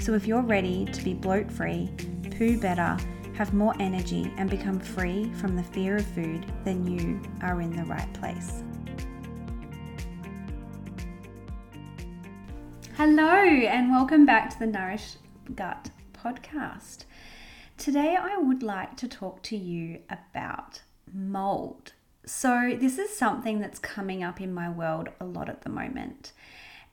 So if you're ready to be bloat free, poo better, have more energy, and become free from the fear of food, then you are in the right place. Hello, and welcome back to the Nourish Gut podcast. Today, I would like to talk to you about mold. So, this is something that's coming up in my world a lot at the moment.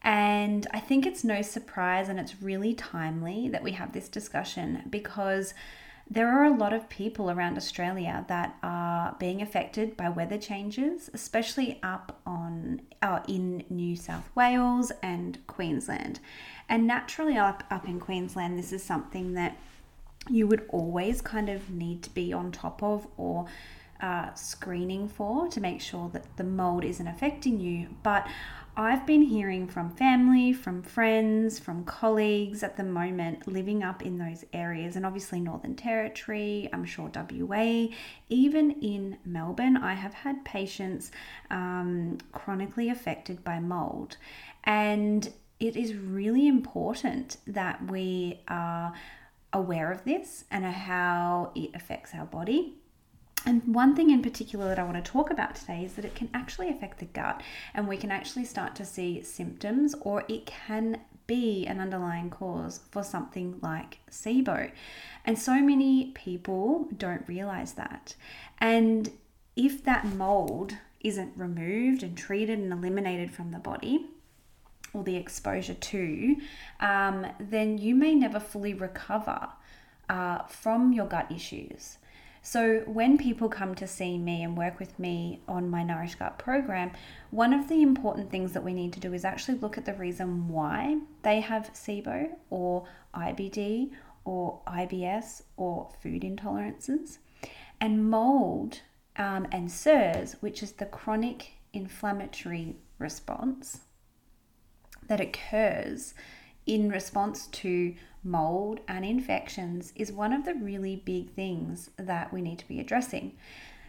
And I think it's no surprise and it's really timely that we have this discussion because there are a lot of people around Australia that are being affected by weather changes, especially up on uh, in New South Wales and Queensland. And naturally, up up in Queensland, this is something that you would always kind of need to be on top of or uh, screening for to make sure that the mold isn't affecting you. But I've been hearing from family, from friends, from colleagues at the moment living up in those areas, and obviously Northern Territory, I'm sure WA, even in Melbourne, I have had patients um, chronically affected by mold. And it is really important that we are aware of this and how it affects our body and one thing in particular that I want to talk about today is that it can actually affect the gut, and we can actually start to see symptoms, or it can be an underlying cause for something like SIBO. And so many people don't realize that. And if that mold isn't removed and treated and eliminated from the body, or the exposure to, um, then you may never fully recover uh, from your gut issues. So, when people come to see me and work with me on my Nourish Gut program, one of the important things that we need to do is actually look at the reason why they have SIBO or IBD or IBS or food intolerances. And mold um, and CIRS, which is the chronic inflammatory response that occurs in response to mold and infections is one of the really big things that we need to be addressing.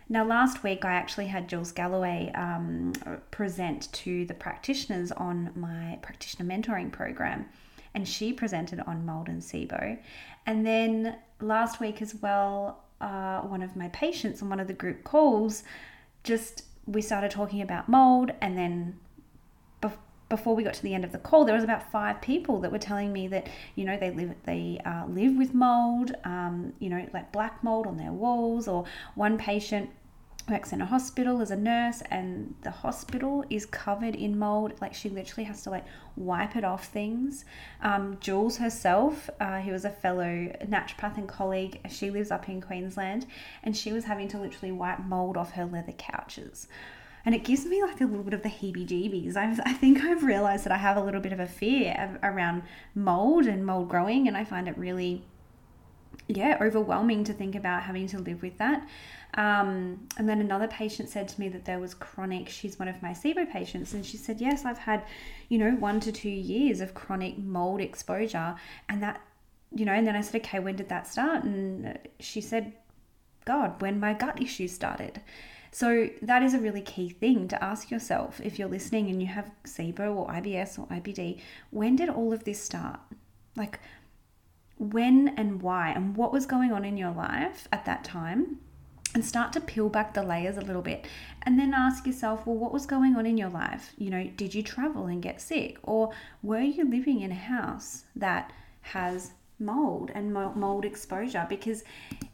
Now, last week I actually had Jules Galloway um, present to the practitioners on my practitioner mentoring program, and she presented on mold and SIBO. And then last week as well, uh, one of my patients on one of the group calls just we started talking about mold, and then before we got to the end of the call, there was about five people that were telling me that you know they live they uh, live with mold, um, you know like black mold on their walls, or one patient works in a hospital as a nurse and the hospital is covered in mold. Like she literally has to like wipe it off things. Um, jules herself uh, who was a fellow naturopath and colleague she lives up in queensland and she was having to literally wipe mold off her leather couches and it gives me like a little bit of the heebie jeebies. I, think I've realized that I have a little bit of a fear around mold and mold growing, and I find it really, yeah, overwhelming to think about having to live with that. Um, and then another patient said to me that there was chronic, she's one of my SIBO patients, and she said, Yes, I've had, you know, one to two years of chronic mold exposure. And that, you know, and then I said, Okay, when did that start? And she said, God, when my gut issues started. So that is a really key thing to ask yourself if you're listening and you have SIBO or IBS or IBD, when did all of this start? Like when and why and what was going on in your life at that time? And start to peel back the layers a little bit and then ask yourself, well, what was going on in your life? You know, did you travel and get sick? Or were you living in a house that has mold and mold exposure? Because,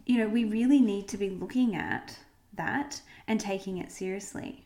you know, we really need to be looking at that and taking it seriously.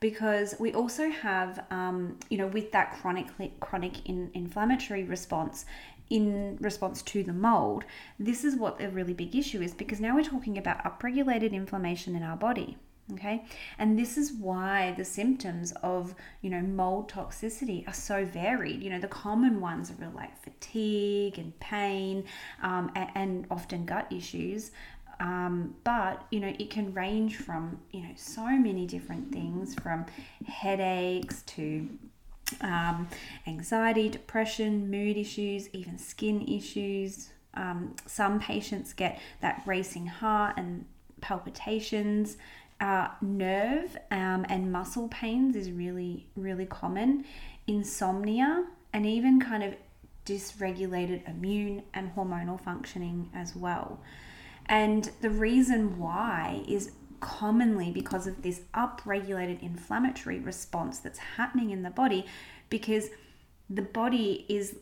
Because we also have um, you know with that chronic chronic in, inflammatory response in response to the mold this is what the really big issue is because now we're talking about upregulated inflammation in our body okay? And this is why the symptoms of you know mold toxicity are so varied. You know the common ones are like fatigue and pain um, and, and, often gut issues um, but you know it can range from you know so many different things from headaches to um, anxiety depression mood issues even skin issues um, some patients get that racing heart and palpitations uh, nerve um, and muscle pains is really, really common. Insomnia and even kind of dysregulated immune and hormonal functioning as well. And the reason why is commonly because of this upregulated inflammatory response that's happening in the body because the body is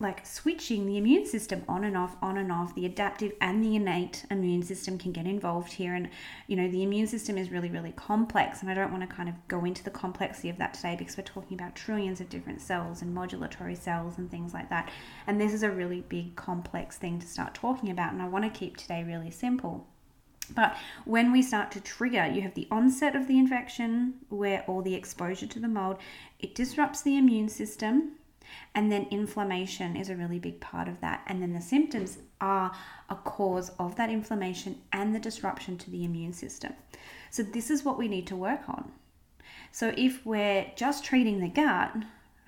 like switching the immune system on and off, on and off. The adaptive and the innate immune system can get involved here. And, you know, the immune system is really, really complex. And I don't want to kind of go into the complexity of that today because we're talking about trillions of different cells and modulatory cells and things like that. And this is a really big, complex thing to start talking about. And I want to keep today really simple. But when we start to trigger, you have the onset of the infection where all the exposure to the mold, it disrupts the immune system and then inflammation is a really big part of that. And then the symptoms are a cause of that inflammation and the disruption to the immune system. So, this is what we need to work on. So, if we're just treating the gut,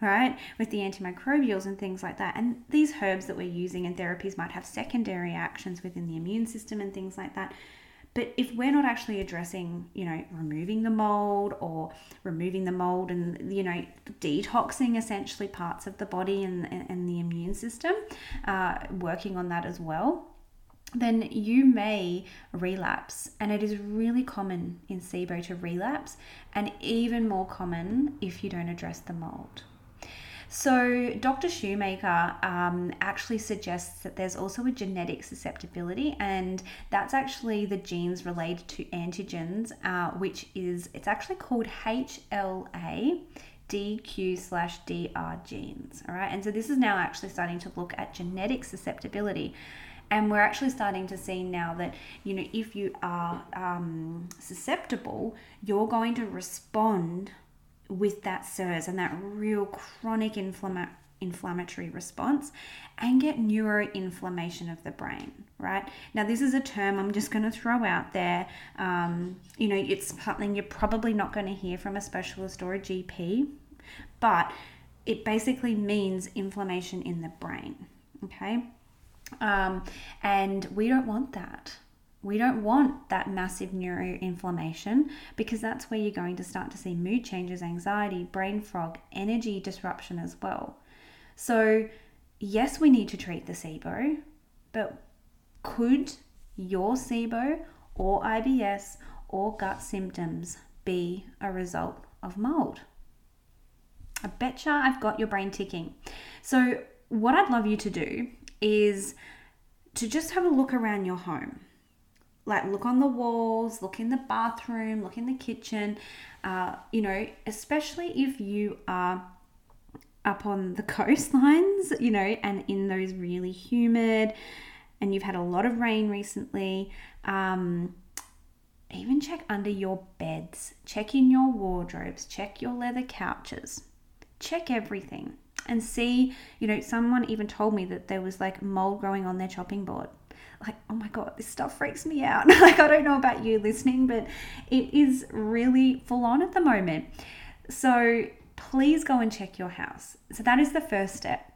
right, with the antimicrobials and things like that, and these herbs that we're using and therapies might have secondary actions within the immune system and things like that but if we're not actually addressing, you know, removing the mold or removing the mold and, you know, detoxing essentially parts of the body and, and the immune system, uh, working on that as well, then you may relapse. And it is really common in SIBO to relapse, and even more common if you don't address the mold. So, Dr. Shoemaker um, actually suggests that there's also a genetic susceptibility, and that's actually the genes related to antigens, uh, which is it's actually called HLA. DQ slash DR genes. All right, and so this is now actually starting to look at genetic susceptibility and we're actually starting to see now that you know if you are um, susceptible you're going to respond with that CIRS and that real chronic inflama- inflammatory response and get neuroinflammation of the brain, right? Now, this is a term I'm just going to throw out there. Um, you know, it's something you're probably not going to hear from a specialist or a GP, but it basically means inflammation in the brain, okay? Um, and we don't want that. We don't want that massive neuroinflammation because that's where you're going to start to see mood changes, anxiety, brain fog, energy disruption as well. So, yes, we need to treat the SIBO, but could your SIBO or IBS or gut symptoms be a result of mold? I betcha I've got your brain ticking. So, what I'd love you to do is to just have a look around your home like look on the walls, look in the bathroom, look in the kitchen. Uh, you know, especially if you are up on the coastlines, you know, and in those really humid, and you've had a lot of rain recently. Um, even check under your beds, check in your wardrobes, check your leather couches, check everything and see. You know, someone even told me that there was like mold growing on their chopping board like, oh my God, this stuff freaks me out. like, I don't know about you listening, but it is really full on at the moment. So please go and check your house. So that is the first step.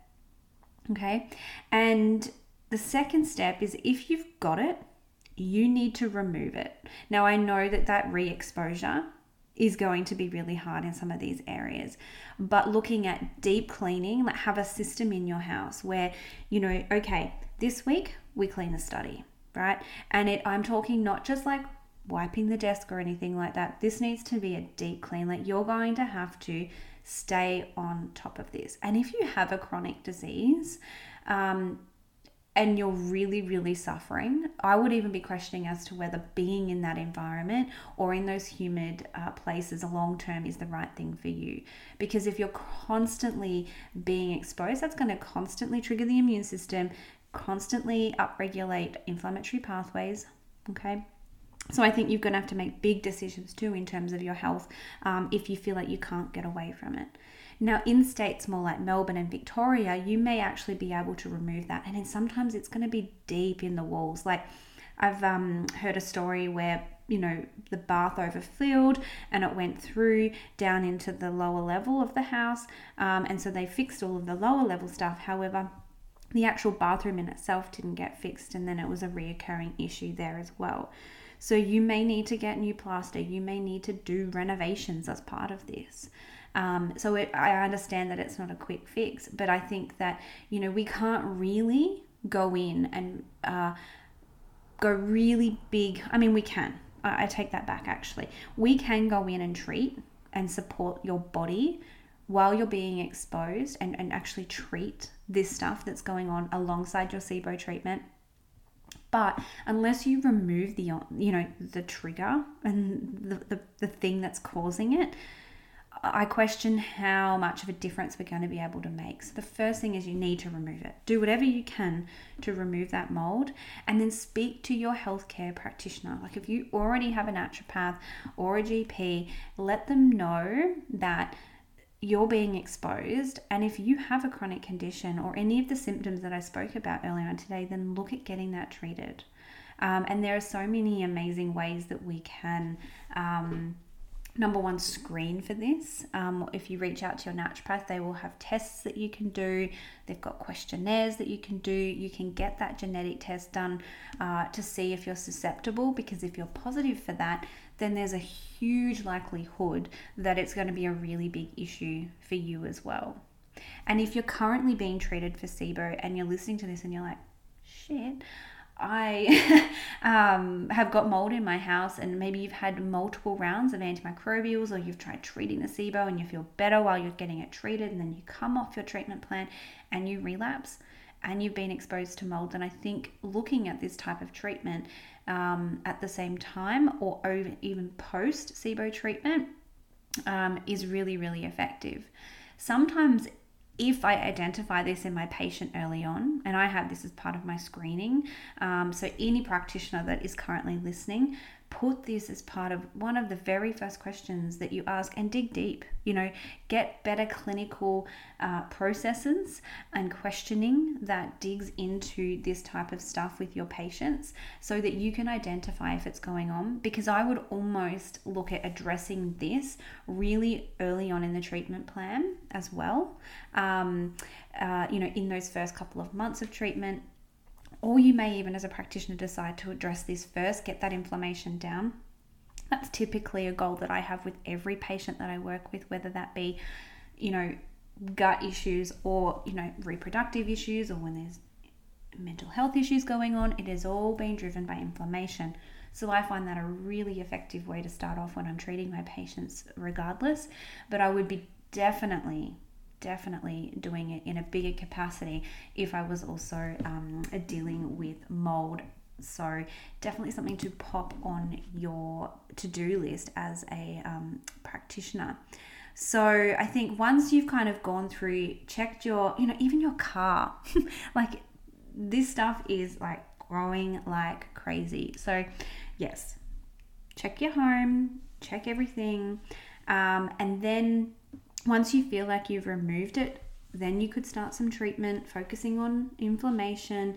Okay. And the second step is if you've got it, you need to remove it. Now, I know that that re exposure is going to be really hard in some of these areas. But looking at deep cleaning, like have a system in your house where, you know, okay, this week we clean the study, right? And it I'm talking not just like wiping the desk or anything like that. This needs to be a deep clean. Like you're going to have to stay on top of this. And if you have a chronic disease, um, and you're really, really suffering, I would even be questioning as to whether being in that environment or in those humid uh, places a long term is the right thing for you. Because if you're constantly being exposed, that's going to constantly trigger the immune system, constantly upregulate inflammatory pathways, okay? So I think you're going to have to make big decisions too in terms of your health um, if you feel like you can't get away from it. Now, in states more like Melbourne and Victoria, you may actually be able to remove that. And then sometimes it's going to be deep in the walls. Like I've um, heard a story where you know the bath overfilled and it went through down into the lower level of the house um, and so they fixed all of the lower level stuff however the actual bathroom in itself didn't get fixed and then it was a reoccurring issue there as well so you may need to get new plaster you may need to do renovations as part of this um, so it, I understand that it's not a quick fix, but I think that you know we can't really go in and uh, go really big. I mean, we can. I, I take that back. Actually, we can go in and treat and support your body while you're being exposed and, and actually treat this stuff that's going on alongside your SIBO treatment. But unless you remove the you know the trigger and the, the, the thing that's causing it, I question how much of a difference we're going to be able to make. So, the first thing is you need to remove it. Do whatever you can to remove that mold and then speak to your healthcare practitioner. Like, if you already have a naturopath or a GP, let them know that you're being exposed. And if you have a chronic condition or any of the symptoms that I spoke about earlier on today, then look at getting that treated. Um, and there are so many amazing ways that we can. Um, number one screen for this. Um, if you reach out to your naturopath, they will have tests that you can do. They've got questionnaires that you can do. You can get that genetic test done uh, to see if you're susceptible, because if you're positive for that, then there's a huge likelihood that it's going to be a really big issue for you as well. And if you're currently being treated for SIBO and you're listening to this and you're like, shit, I um, have got mold in my house, and maybe you've had multiple rounds of antimicrobials, or you've tried treating the SIBO and you feel better while you're getting it treated, and then you come off your treatment plan and you relapse and you've been exposed to mold. And I think looking at this type of treatment um, at the same time or over, even post SIBO treatment um, is really, really effective. Sometimes if I identify this in my patient early on, and I have this as part of my screening, um, so any practitioner that is currently listening, put this as part of one of the very first questions that you ask and dig deep. You know, get better clinical uh, processes and questioning that digs into this type of stuff with your patients so that you can identify if it's going on. Because I would almost look at addressing this really early on in the treatment plan as well. Um, uh, you know, in those first couple of months of treatment, or you may even, as a practitioner, decide to address this first, get that inflammation down. That's typically a goal that I have with every patient that I work with, whether that be, you know, gut issues or, you know, reproductive issues or when there's mental health issues going on. It is all being driven by inflammation. So I find that a really effective way to start off when I'm treating my patients, regardless. But I would be definitely definitely doing it in a bigger capacity if I was also um, dealing with mold. So, definitely something to pop on your to do list as a um, practitioner. So, I think once you've kind of gone through, checked your, you know, even your car, like this stuff is like growing like crazy. So, yes, check your home, check everything, um, and then once you feel like you've removed it, then you could start some treatment focusing on inflammation.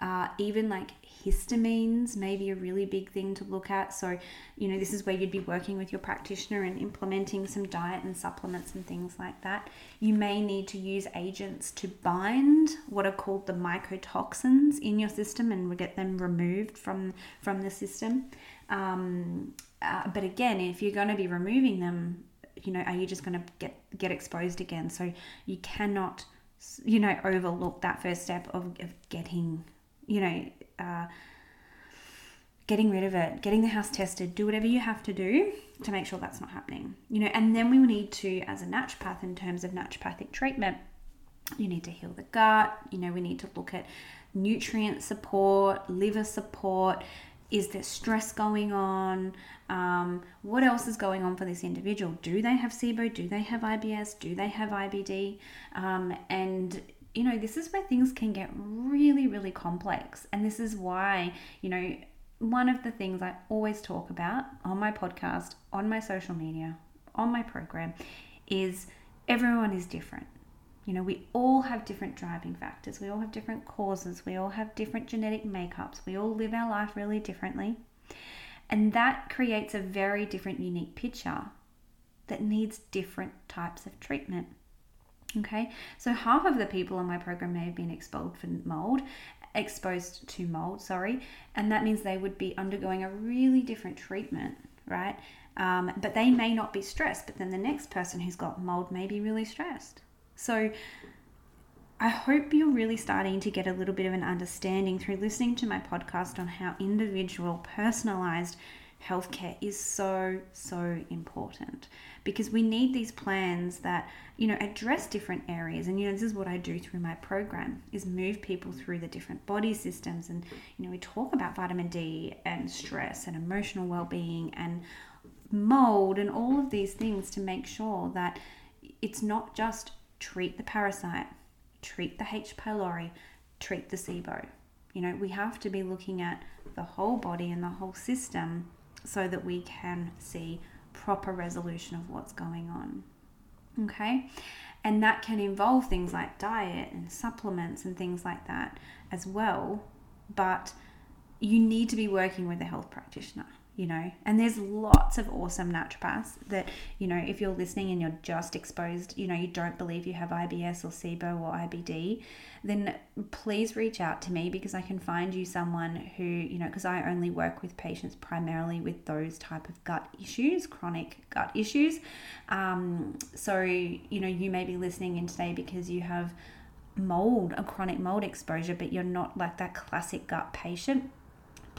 Uh, even like histamines may be a really big thing to look at. So, you know, this is where you'd be working with your practitioner and implementing some diet and supplements and things like that. You may need to use agents to bind what are called the mycotoxins in your system and get them removed from from the system. Um, uh, but again, if you're going to be removing them, you know, are you just going to get get exposed again? So you cannot, you know, overlook that first step of, of getting, you know, uh, getting rid of it, getting the house tested, do whatever you have to do to make sure that's not happening. You know, and then we need to, as a naturopath, in terms of naturopathic treatment, you need to heal the gut. You know, we need to look at nutrient support, liver support, is there stress going on? Um, what else is going on for this individual? Do they have SIBO? Do they have IBS? Do they have IBD? Um, and you know, this is where things can get really, really complex. And this is why, you know, one of the things I always talk about on my podcast, on my social media, on my program is everyone is different. You know, we all have different driving factors, we all have different causes, we all have different genetic makeups, we all live our life really differently. And that creates a very different, unique picture that needs different types of treatment. Okay, so half of the people on my program may have been exposed for mold, exposed to mold, sorry, and that means they would be undergoing a really different treatment, right? Um, but they may not be stressed, but then the next person who's got mold may be really stressed. So I hope you're really starting to get a little bit of an understanding through listening to my podcast on how individual, personalized healthcare is so so important. Because we need these plans that you know address different areas. And you know this is what I do through my program is move people through the different body systems. And you know we talk about vitamin D and stress and emotional well-being and mold and all of these things to make sure that it's not just treat the parasite treat the H pylori treat the SIBO you know we have to be looking at the whole body and the whole system so that we can see proper resolution of what's going on. Okay? And that can involve things like diet and supplements and things like that as well. But you need to be working with a health practitioner you know? And there's lots of awesome naturopaths that you know if you're listening and you're just exposed you know you don't believe you have ibs or sibo or ibd then please reach out to me because i can find you someone who you know because i only work with patients primarily with those type of gut issues chronic gut issues. Um, so you know you may be listening in today because you have mold a chronic mold exposure but you're not like that classic gut patient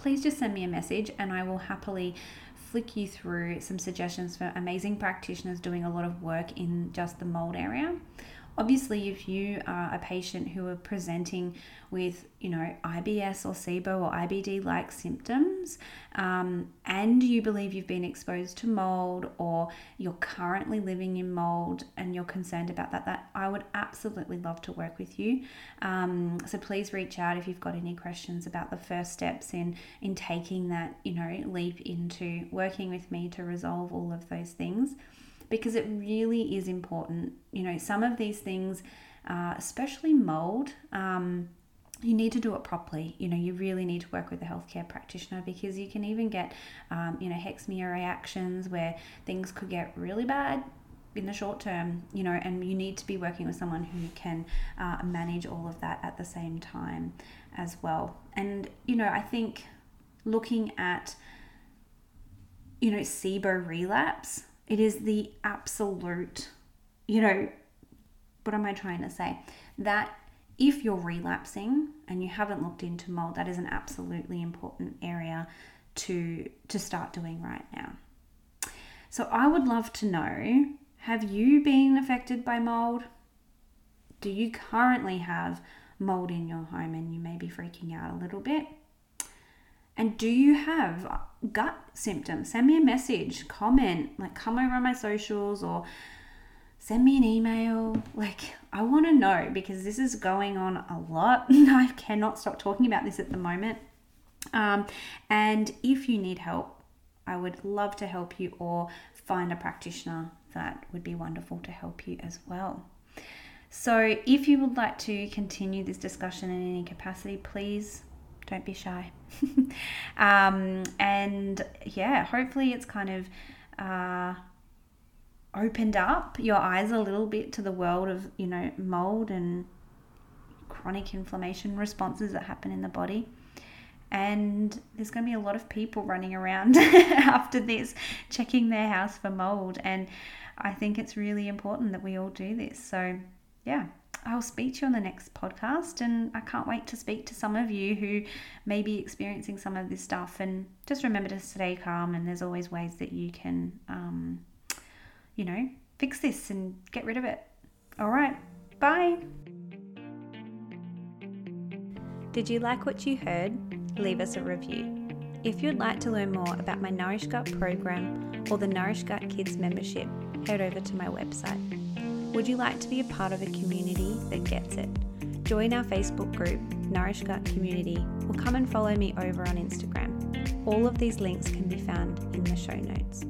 please just send me a message and I will happily flick you through some suggestions for amazing practitioners doing a lot of work in just the mold area. Obviously, if you are a patient who are presenting with, you know, IBS or SIBO or IBD like symptoms, um, and you believe you've been exposed to mold or you're currently living in mold and you're concerned about that, that I would absolutely love to work with you. Um, so please reach out if you've got any questions about the first steps in in taking that, you know, leap into working with me to resolve all of those things because it really is important. You know, some of these things, uh, especially mold, um, you need to do it properly. You know, you really need to work with a healthcare practitioner because you can even get, um, you know, Herxheimer reactions where things could get really bad in the short term, you know, and you need to be working with someone who can uh, manage all of that at the same time as well. And, you know, I think looking at, you know, SIBO relapse, it is the absolute, you know, what am I trying to say? That if you're relapsing and you haven't looked into mold, that is an absolutely important area to to start doing right now. So I would love to know, have you been affected by mold? Do you currently have mold in your home and you may be freaking out a little bit? And do you have gut symptoms? Send me a message, comment, like come over on my socials or send me an email. Like, I want to know because this is going on a lot. I cannot stop talking about this at the moment. Um, and if you need help, I would love to help you or find a practitioner that would be wonderful to help you as well. So, if you would like to continue this discussion in any capacity, please don't be shy. um, and yeah, hopefully it's kind of uh, opened up your eyes a little bit to the world of, you know, mold and chronic inflammation responses that happen in the body. And there's going to be a lot of people running around after this, checking their house for mold. And I think it's really important that we all do this. So, yeah, I'll speak to you on the next podcast, and I can't wait to speak to some of you who may be experiencing some of this stuff. And just remember to stay calm, and there's always ways that you can, um, you know, fix this and get rid of it. All right, bye. Did you like what you heard? Leave us a review. If you'd like to learn more about my Nourish Gut program or the Nourish Gut Kids membership, head over to my website. Would you like to be a part of a community that gets it? Join our Facebook group, Nourish Gut Community, or come and follow me over on Instagram. All of these links can be found in the show notes.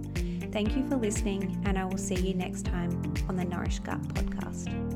Thank you for listening, and I will see you next time on the Nourish Gut podcast.